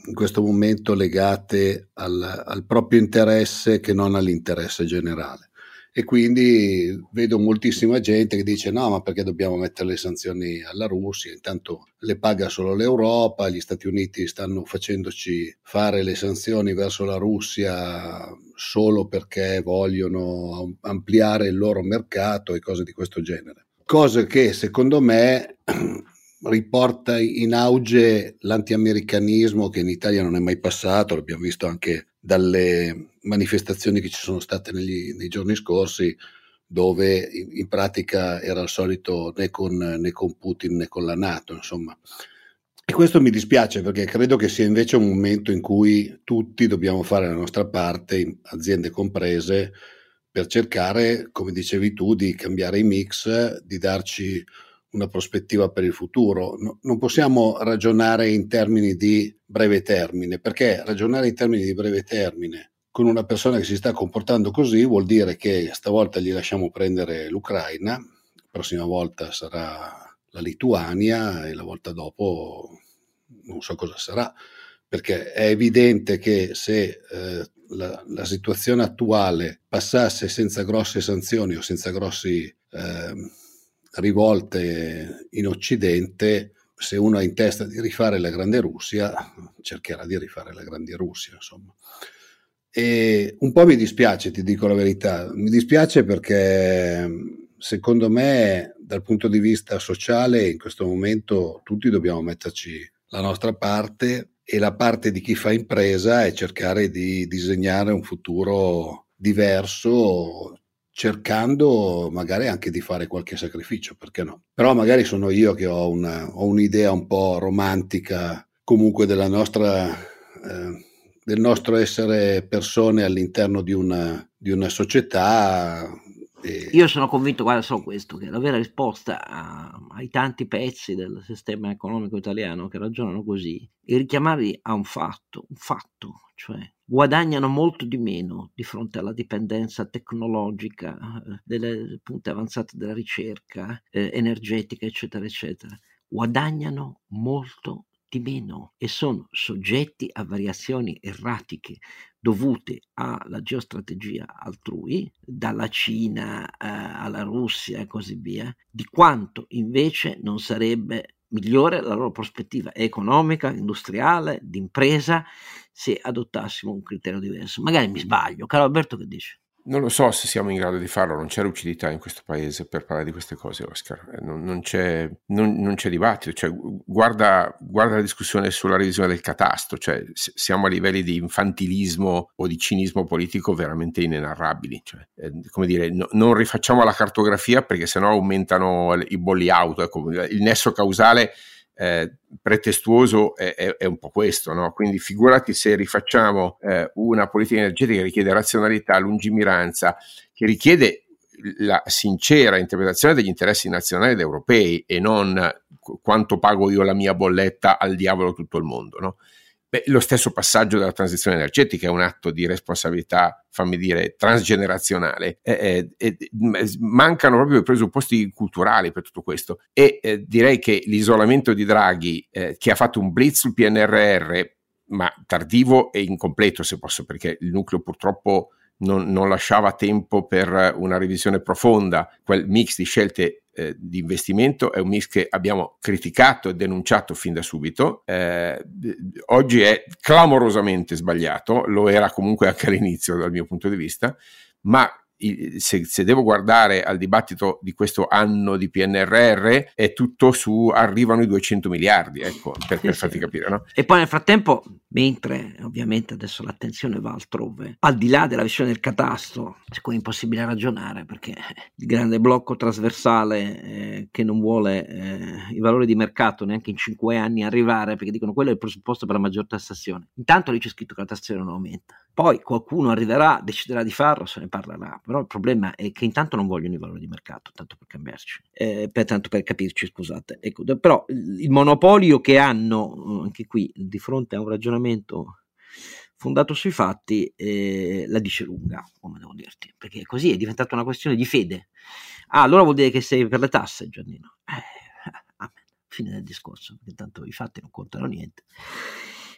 in questo momento legate al, al proprio interesse che non all'interesse generale e quindi vedo moltissima gente che dice no ma perché dobbiamo mettere le sanzioni alla Russia? Intanto le paga solo l'Europa gli Stati Uniti stanno facendoci fare le sanzioni verso la Russia solo perché vogliono ampliare il loro mercato e cose di questo genere. Cose che secondo me riporta in auge l'antiamericanismo che in Italia non è mai passato, l'abbiamo visto anche dalle manifestazioni che ci sono state negli, nei giorni scorsi, dove in, in, pratica era il solito né con, né con Putin né con la Nato, insomma. E questo mi dispiace perché credo che sia invece un momento in cui tutti dobbiamo fare la nostra parte, aziende comprese, per cercare, come dicevi tu, di cambiare i mix, di darci una prospettiva per il futuro. No, non possiamo ragionare in termini di breve termine, perché ragionare in termini di breve termine con una persona che si sta comportando così vuol dire che stavolta gli lasciamo prendere l'Ucraina, la prossima volta sarà la Lituania e la volta dopo non so cosa sarà, perché è evidente che se eh, la, la, situazione attuale passasse senza grosse sanzioni o senza grossi eh, rivolte in Occidente, se uno ha in testa di rifare la Grande Russia, cercherà di rifare la Grande Russia, insomma. E un po' mi dispiace, ti dico la verità, mi dispiace perché secondo me dal punto di vista sociale in questo momento tutti dobbiamo metterci la nostra parte e la parte di chi fa impresa è cercare di disegnare un futuro diverso cercando magari anche di fare qualche sacrificio, perché no? Però magari sono io che ho, una, ho un'idea un po' romantica comunque della nostra, eh, del nostro essere persone all'interno di una, di una società. E... Io sono convinto, guarda, so questo, che la vera risposta a, ai tanti pezzi del sistema economico italiano che ragionano così è richiamarli a un fatto, un fatto, cioè guadagnano molto di meno di fronte alla dipendenza tecnologica, eh, delle punte avanzate della ricerca, eh, energetica, eccetera, eccetera. Guadagnano molto di meno e sono soggetti a variazioni erratiche dovute alla geostrategia altrui, dalla Cina eh, alla Russia e così via, di quanto invece non sarebbe migliore la loro prospettiva economica, industriale, d'impresa, se adottassimo un criterio diverso. Magari mi sbaglio, caro Alberto, che dici? Non lo so se siamo in grado di farlo, non c'è lucidità in questo paese per parlare di queste cose, Oscar. Eh, non, non, c'è, non, non c'è, dibattito. Cioè, guarda, guarda, la discussione sulla revisione del catasto, cioè, siamo a livelli di infantilismo o di cinismo politico veramente inenarrabili. Cioè, eh, come dire, no, non rifacciamo la cartografia perché sennò aumentano i bolli auto. Ecco, il nesso causale eh, pretestuoso è, è, è, un po' questo, no? quindi figurati se rifacciamo eh, una politica energetica che richiede razionalità, lungimiranza, che richiede la sincera interpretazione degli interessi nazionali ed europei e non quanto pago io la mia bolletta al diavolo tutto il mondo. No? Beh, lo stesso passaggio della transizione energetica è un atto di responsabilità, fammi dire, transgenerazionale. Eh, eh, mancano proprio i presupposti culturali per tutto questo. E eh, direi che l'isolamento di Draghi, eh, che ha fatto un blitz sul PNRR, ma tardivo e incompleto, se posso, perché il nucleo purtroppo non, non lasciava tempo per una revisione profonda, quel mix di scelte eh, di investimento è un mix che abbiamo criticato e denunciato fin da subito. Eh, oggi è clamorosamente sbagliato, lo era comunque anche all'inizio dal mio punto di vista, ma se, se, devo guardare al dibattito di questo anno di PNRR, è tutto su arrivano i 200 miliardi, ecco, per, per farti capire. No? E poi nel frattempo, mentre ovviamente adesso l'attenzione va altrove, al di là della visione del catasto, siccome è impossibile ragionare perché il grande blocco trasversale eh, che non vuole eh, i valori di mercato neanche in 5 anni arrivare, perché dicono quello è il presupposto per la maggior tassazione. Intanto lì c'è scritto che la tassazione non aumenta. Poi qualcuno arriverà, deciderà di farlo, se ne parlerà però il problema è che intanto non vogliono i valori di mercato, tanto per cambiarci, eh, per, tanto per capirci, scusate. Ecco, però il monopolio che hanno, eh, anche qui, di fronte a un ragionamento fondato sui fatti, eh, la dice lunga, come devo dirti, perché così è diventata una questione di fede. Ah, allora vuol dire che sei per le tasse, Giannino. Eh. Fine del discorso, perché tanto i fatti non contano niente.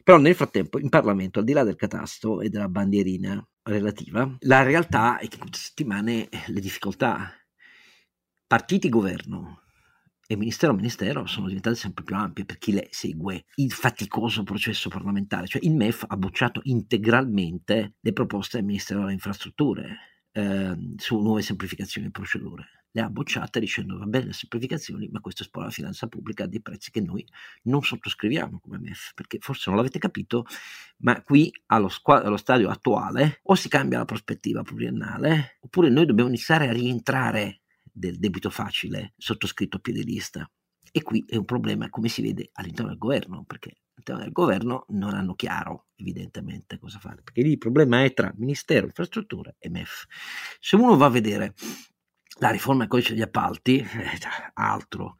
Però nel frattempo in Parlamento, al di là del catasto e della bandierina relativa, la realtà è che in queste settimane eh, le difficoltà. Partiti governo e ministero ministero sono diventate sempre più ampie per chi le segue. Il faticoso processo parlamentare, cioè il MEF ha bocciato integralmente le proposte del Ministero delle Infrastrutture eh, su nuove semplificazioni di procedure le ha bocciate dicendo va bene le semplificazioni, ma questo espone la finanza pubblica a dei prezzi che noi non sottoscriviamo come MEF, perché forse non l'avete capito, ma qui allo, squ- allo stadio attuale o si cambia la prospettiva pluriennale, oppure noi dobbiamo iniziare a rientrare del debito facile sottoscritto a piede lista. E qui è un problema, come si vede, all'interno del governo, perché all'interno del governo non hanno chiaro, evidentemente, cosa fare, perché lì il problema è tra Ministero, Infrastrutture e MEF. Se uno va a vedere la riforma del codice degli appalti, eh, altro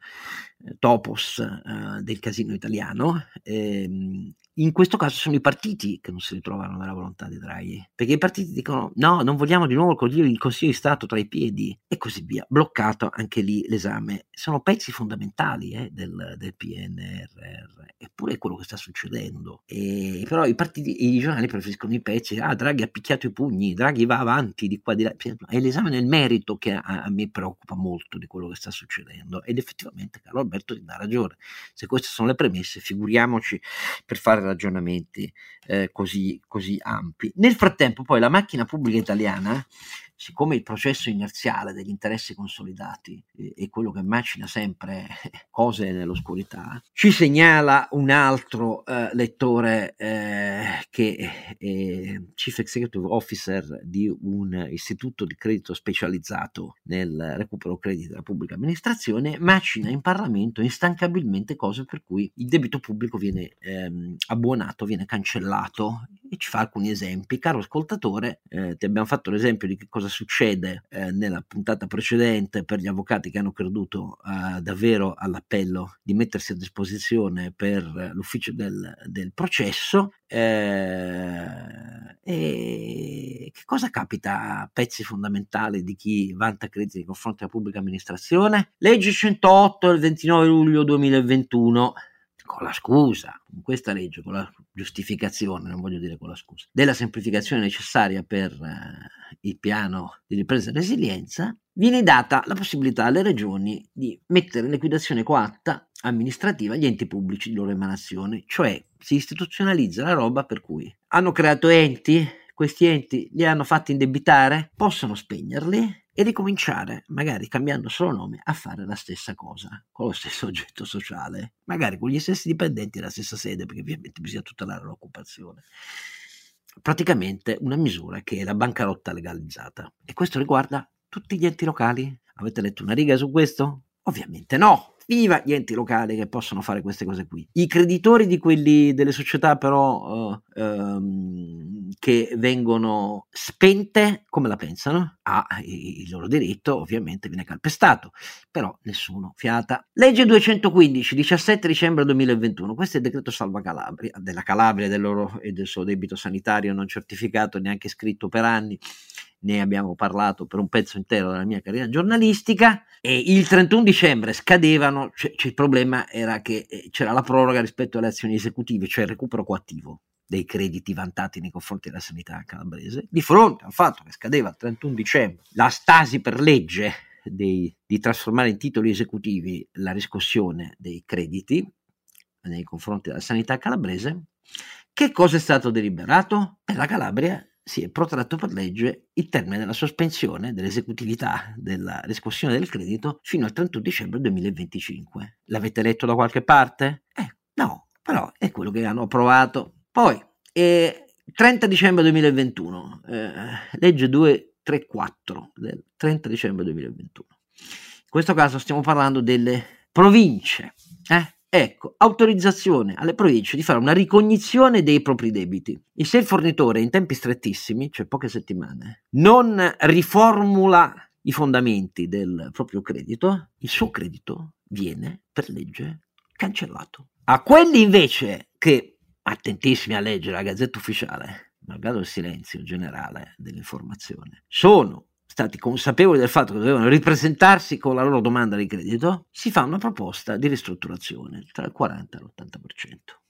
eh, topos eh, del casino italiano, ehm, in questo caso sono i partiti che non si ritrovano nella volontà di Draghi, perché i partiti dicono no, non vogliamo di nuovo il Consiglio, il Consiglio di Stato tra i piedi e così via, bloccato anche lì l'esame. Sono pezzi fondamentali eh, del, del, PNRR, eppure è quello che sta succedendo. E, però i partiti, i giornali preferiscono i pezzi, ah Draghi ha picchiato i pugni, Draghi va avanti di qua di là, è l'esame nel merito che a, a me preoccupa molto di quello che sta succedendo ed effettivamente Carlo Alberto ti dà ragione, se queste sono le premesse figuriamoci per fare ragionamenti eh, così, così ampi. Nel frattempo poi la macchina pubblica italiana siccome il processo inerziale degli interessi consolidati è quello che macina sempre cose nell'oscurità, ci segnala un altro eh, lettore eh, che è Chief Executive Officer di un istituto di credito specializzato nel recupero crediti della pubblica amministrazione, macina in Parlamento instancabilmente cose per cui il debito pubblico viene ehm, abbuonato, viene cancellato e ci fa alcuni esempi. Caro ascoltatore, eh, ti abbiamo fatto l'esempio di che cosa succede eh, nella puntata precedente per gli avvocati che hanno creduto eh, davvero all'appello di mettersi a disposizione per l'ufficio del, del processo. Eh, e che cosa capita a pezzi fondamentali di chi vanta crediti nei confronti della pubblica amministrazione? Legge 108 del 29 luglio 2021 con la scusa, con questa legge, con la giustificazione, non voglio dire con la scusa, della semplificazione necessaria per eh, il piano di ripresa e resilienza, viene data la possibilità alle regioni di mettere in liquidazione coatta amministrativa gli enti pubblici di loro emanazione, cioè si istituzionalizza la roba per cui hanno creato enti questi enti li hanno fatti indebitare, possono spegnerli e ricominciare, magari cambiando solo nome, a fare la stessa cosa, con lo stesso oggetto sociale, magari con gli stessi dipendenti nella stessa sede, perché ovviamente bisogna tutelare l'occupazione. Praticamente una misura che è la bancarotta legalizzata. E questo riguarda tutti gli enti locali. Avete letto una riga su questo? Ovviamente no. Viva gli enti locali che possono fare queste cose qui. I creditori di quelli delle società però uh, um, che vengono spente, come la pensano? Ah, il loro diritto ovviamente viene calpestato, però nessuno fiata. Legge 215, 17 dicembre 2021, questo è il decreto salva Calabria, della Calabria del loro, e del suo debito sanitario non certificato, neanche scritto per anni ne abbiamo parlato per un pezzo intero della mia carriera giornalistica e il 31 dicembre scadevano, cioè, cioè il problema era che eh, c'era la proroga rispetto alle azioni esecutive, cioè il recupero coattivo dei crediti vantati nei confronti della sanità calabrese, di fronte al fatto che scadeva il 31 dicembre la stasi per legge dei, di trasformare in titoli esecutivi la riscossione dei crediti nei confronti della sanità calabrese, che cosa è stato deliberato? Per la Calabria si è protratto per legge il termine della sospensione dell'esecutività della riscossione del credito fino al 31 dicembre 2025. L'avete letto da qualche parte? Eh, no, però è quello che hanno approvato. Poi, eh, 30 dicembre 2021, eh, legge 234 del 30 dicembre 2021. In questo caso stiamo parlando delle province. Eh? Ecco, autorizzazione alle province di fare una ricognizione dei propri debiti. E se il fornitore in tempi strettissimi, cioè poche settimane, non riformula i fondamenti del proprio credito, il suo credito viene per legge cancellato. A quelli invece che, attentissimi a leggere la Gazzetta Ufficiale, malgrado il silenzio generale dell'informazione, sono stati consapevoli del fatto che dovevano ripresentarsi con la loro domanda di credito, si fa una proposta di ristrutturazione tra il 40 e l'80%,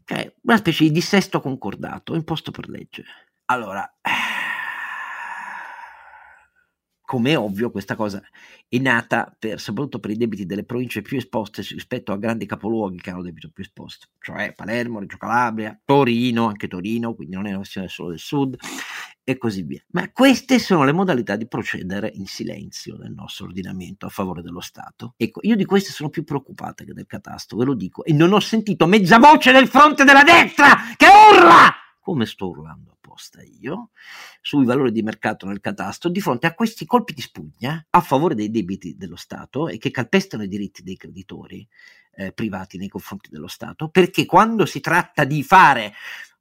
che è una specie di dissesto concordato imposto per legge. Allora, come ovvio, questa cosa è nata per, soprattutto per i debiti delle province più esposte rispetto a grandi capoluoghi che hanno debito più esposto, cioè Palermo, Reggio Calabria, Torino, anche Torino, quindi non è una questione solo del sud, e così via. Ma queste sono le modalità di procedere in silenzio nel nostro ordinamento a favore dello Stato. Ecco, io di queste sono più preoccupate che del catasto, ve lo dico, e non ho sentito mezza voce del fronte della destra che urla! Come sto urlando apposta io, sui valori di mercato nel catasto, di fronte a questi colpi di spugna a favore dei debiti dello Stato e che calpestano i diritti dei creditori eh, privati nei confronti dello Stato, perché quando si tratta di fare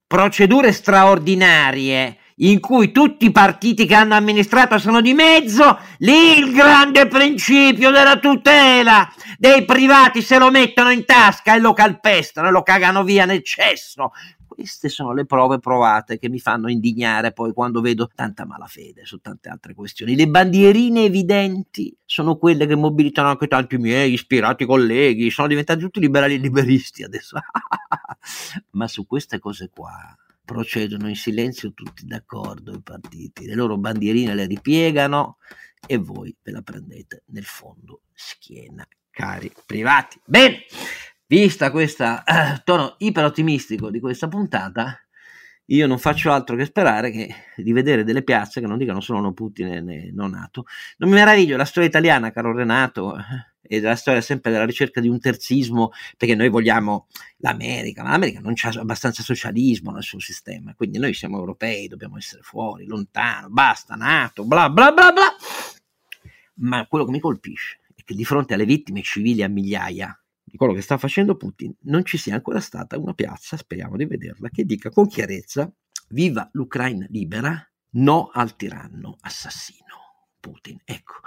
procedure straordinarie in cui tutti i partiti che hanno amministrato sono di mezzo, lì il grande principio della tutela dei privati se lo mettono in tasca e lo calpestano e lo cagano via nel cesso. Queste sono le prove provate che mi fanno indignare poi quando vedo tanta malafede su tante altre questioni. Le bandierine evidenti sono quelle che mobilitano anche tanti miei ispirati colleghi, sono diventati tutti liberali e liberisti adesso. Ma su queste cose qua procedono in silenzio tutti d'accordo i partiti, le loro bandierine le ripiegano e voi ve la prendete nel fondo schiena, cari privati. Bene, vista questo eh, tono iperottimistico di questa puntata, io non faccio altro che sperare che, di vedere delle piazze che non dicano solo no Putin e né no NATO. Non mi meraviglio, la storia italiana, caro Renato, e della storia sempre della ricerca di un terzismo, perché noi vogliamo l'America, ma l'America non c'ha abbastanza socialismo nel suo sistema, quindi noi siamo europei, dobbiamo essere fuori, lontano, basta, NATO, bla bla bla bla. Ma quello che mi colpisce è che di fronte alle vittime civili a migliaia di quello che sta facendo Putin non ci sia ancora stata una piazza, speriamo di vederla, che dica con chiarezza viva l'Ucraina libera, no al tiranno assassino Putin. Ecco,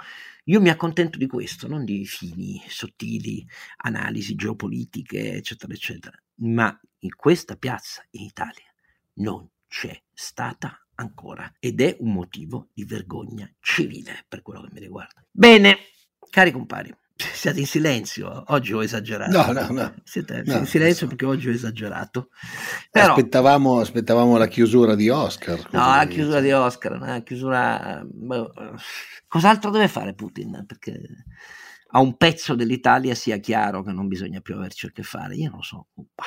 io mi accontento di questo, non di fini sottili, analisi geopolitiche, eccetera, eccetera. Ma in questa piazza in Italia non c'è stata ancora ed è un motivo di vergogna civile per quello che mi riguarda. Bene, cari compari, siete in silenzio, oggi ho esagerato. No, no, no. Siete no, in silenzio perché oggi ho esagerato. Però, aspettavamo, aspettavamo, la chiusura di Oscar. No, la chiusura di Oscar, la chiusura... Boh, cos'altro deve fare Putin? Perché a un pezzo dell'Italia sia chiaro che non bisogna più averci a che fare. Io non so, bah,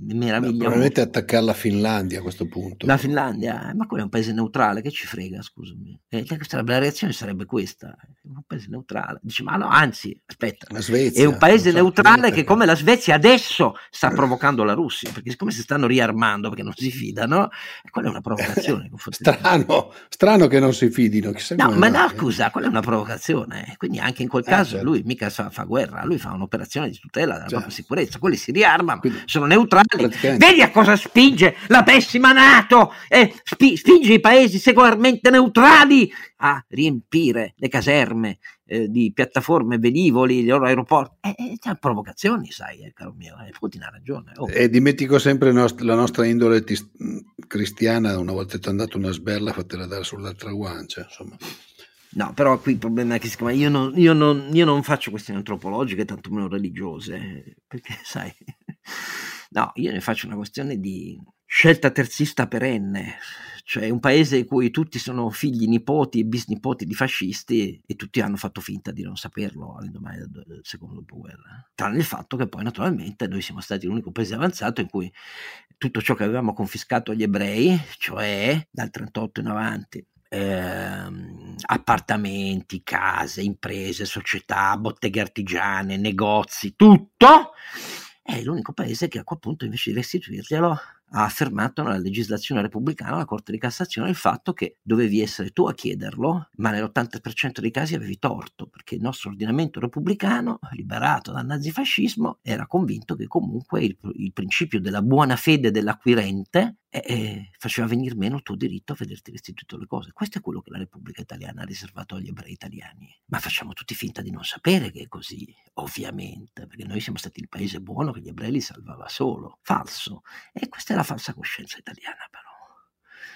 mi meraviglia. Probabilmente attaccare la Finlandia a questo punto. La Finlandia, eh, ma quello è un paese neutrale, che ci frega, scusami. Eh, la reazione sarebbe questa, è un paese neutrale. Dice, ma no, anzi, aspetta, la Svezia, è un paese so, neutrale che come la Svezia adesso sta provocando la Russia, perché siccome si stanno riarmando perché non si fidano, quella è una provocazione. strano, strano che non si fidino. No, ma no, scusa, quella è una provocazione. Quindi anche in quel eh, caso certo. lui mica fa, fa, guerra, lui fa un'operazione di tutela della certo. propria sicurezza. Quelli si riarmano, Quindi, sono neutrali. Vedi a cosa spinge la pessima Nato? Eh, spi- spinge i paesi secolarmente neutrali a riempire le caserme eh, di piattaforme, velivoli, i loro aeroporti. Eh, eh, provocazioni, sai, eh, caro mio. Eh, Putin ha ragione. Oh. E dimentico sempre nost- la nostra indole tis- cristiana. Una volta ti è andata una sberla, fatela dare sull'altra guancia, insomma. No, però qui il problema è che io non, io, non, io non faccio questioni antropologiche, tantomeno religiose, perché sai, no, io ne faccio una questione di scelta terzista perenne, cioè un paese in cui tutti sono figli, nipoti e bisnipoti di fascisti e tutti hanno fatto finta di non saperlo all'indomani del secondo dopoguerra. Tranne il fatto che poi naturalmente noi siamo stati l'unico paese avanzato in cui tutto ciò che avevamo confiscato agli ebrei, cioè dal 38 in avanti, eh, appartamenti, case, imprese, società, botteghe artigiane, negozi, tutto, è l'unico paese che a quel punto invece di restituirglielo ha affermato nella legislazione repubblicana, la Corte di Cassazione, il fatto che dovevi essere tu a chiederlo, ma nell'80% dei casi avevi torto, perché il nostro ordinamento repubblicano, liberato dal nazifascismo, era convinto che comunque il, il principio della buona fede dell'acquirente eh, eh, faceva venire meno il tuo diritto a vederti restituito le cose. Questo è quello che la Repubblica Italiana ha riservato agli ebrei italiani. Ma facciamo tutti finta di non sapere che è così, ovviamente, perché noi siamo stati il paese buono che gli ebrei li salvava solo. Falso. E questa è la la falsa coscienza italiana però.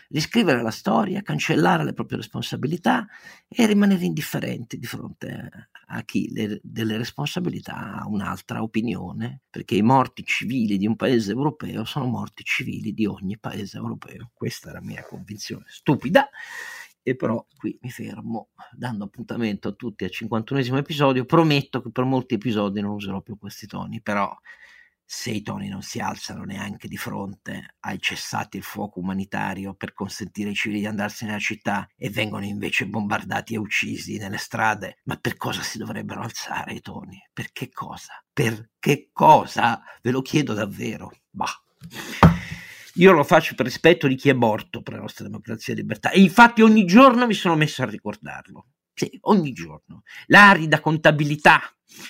Riscrivere la storia, cancellare le proprie responsabilità e rimanere indifferenti di fronte a chi le, delle responsabilità ha un'altra opinione, perché i morti civili di un paese europeo sono morti civili di ogni paese europeo. Questa è la mia convinzione stupida e però qui mi fermo dando appuntamento a tutti al 51 episodio. Prometto che per molti episodi non userò più questi toni, però se i toni non si alzano neanche di fronte ai cessati il fuoco umanitario per consentire ai civili di andarsene alla città e vengono invece bombardati e uccisi nelle strade, ma per cosa si dovrebbero alzare i toni? Per che cosa? Per che cosa? Ve lo chiedo davvero. Bah. Io lo faccio per rispetto di chi è morto per la nostra democrazia e libertà e infatti ogni giorno mi sono messo a ricordarlo. Sì, ogni giorno. L'arida contabilità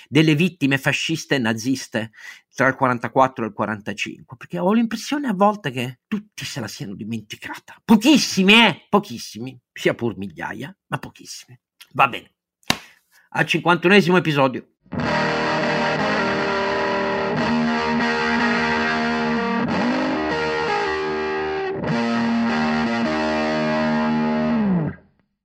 delle vittime fasciste e naziste tra il 44 e il 45, perché ho l'impressione a volte che tutti se la siano dimenticata. Pochissimi, eh? Pochissimi, sia pur migliaia, ma pochissimi. Va bene. Al 51 episodio.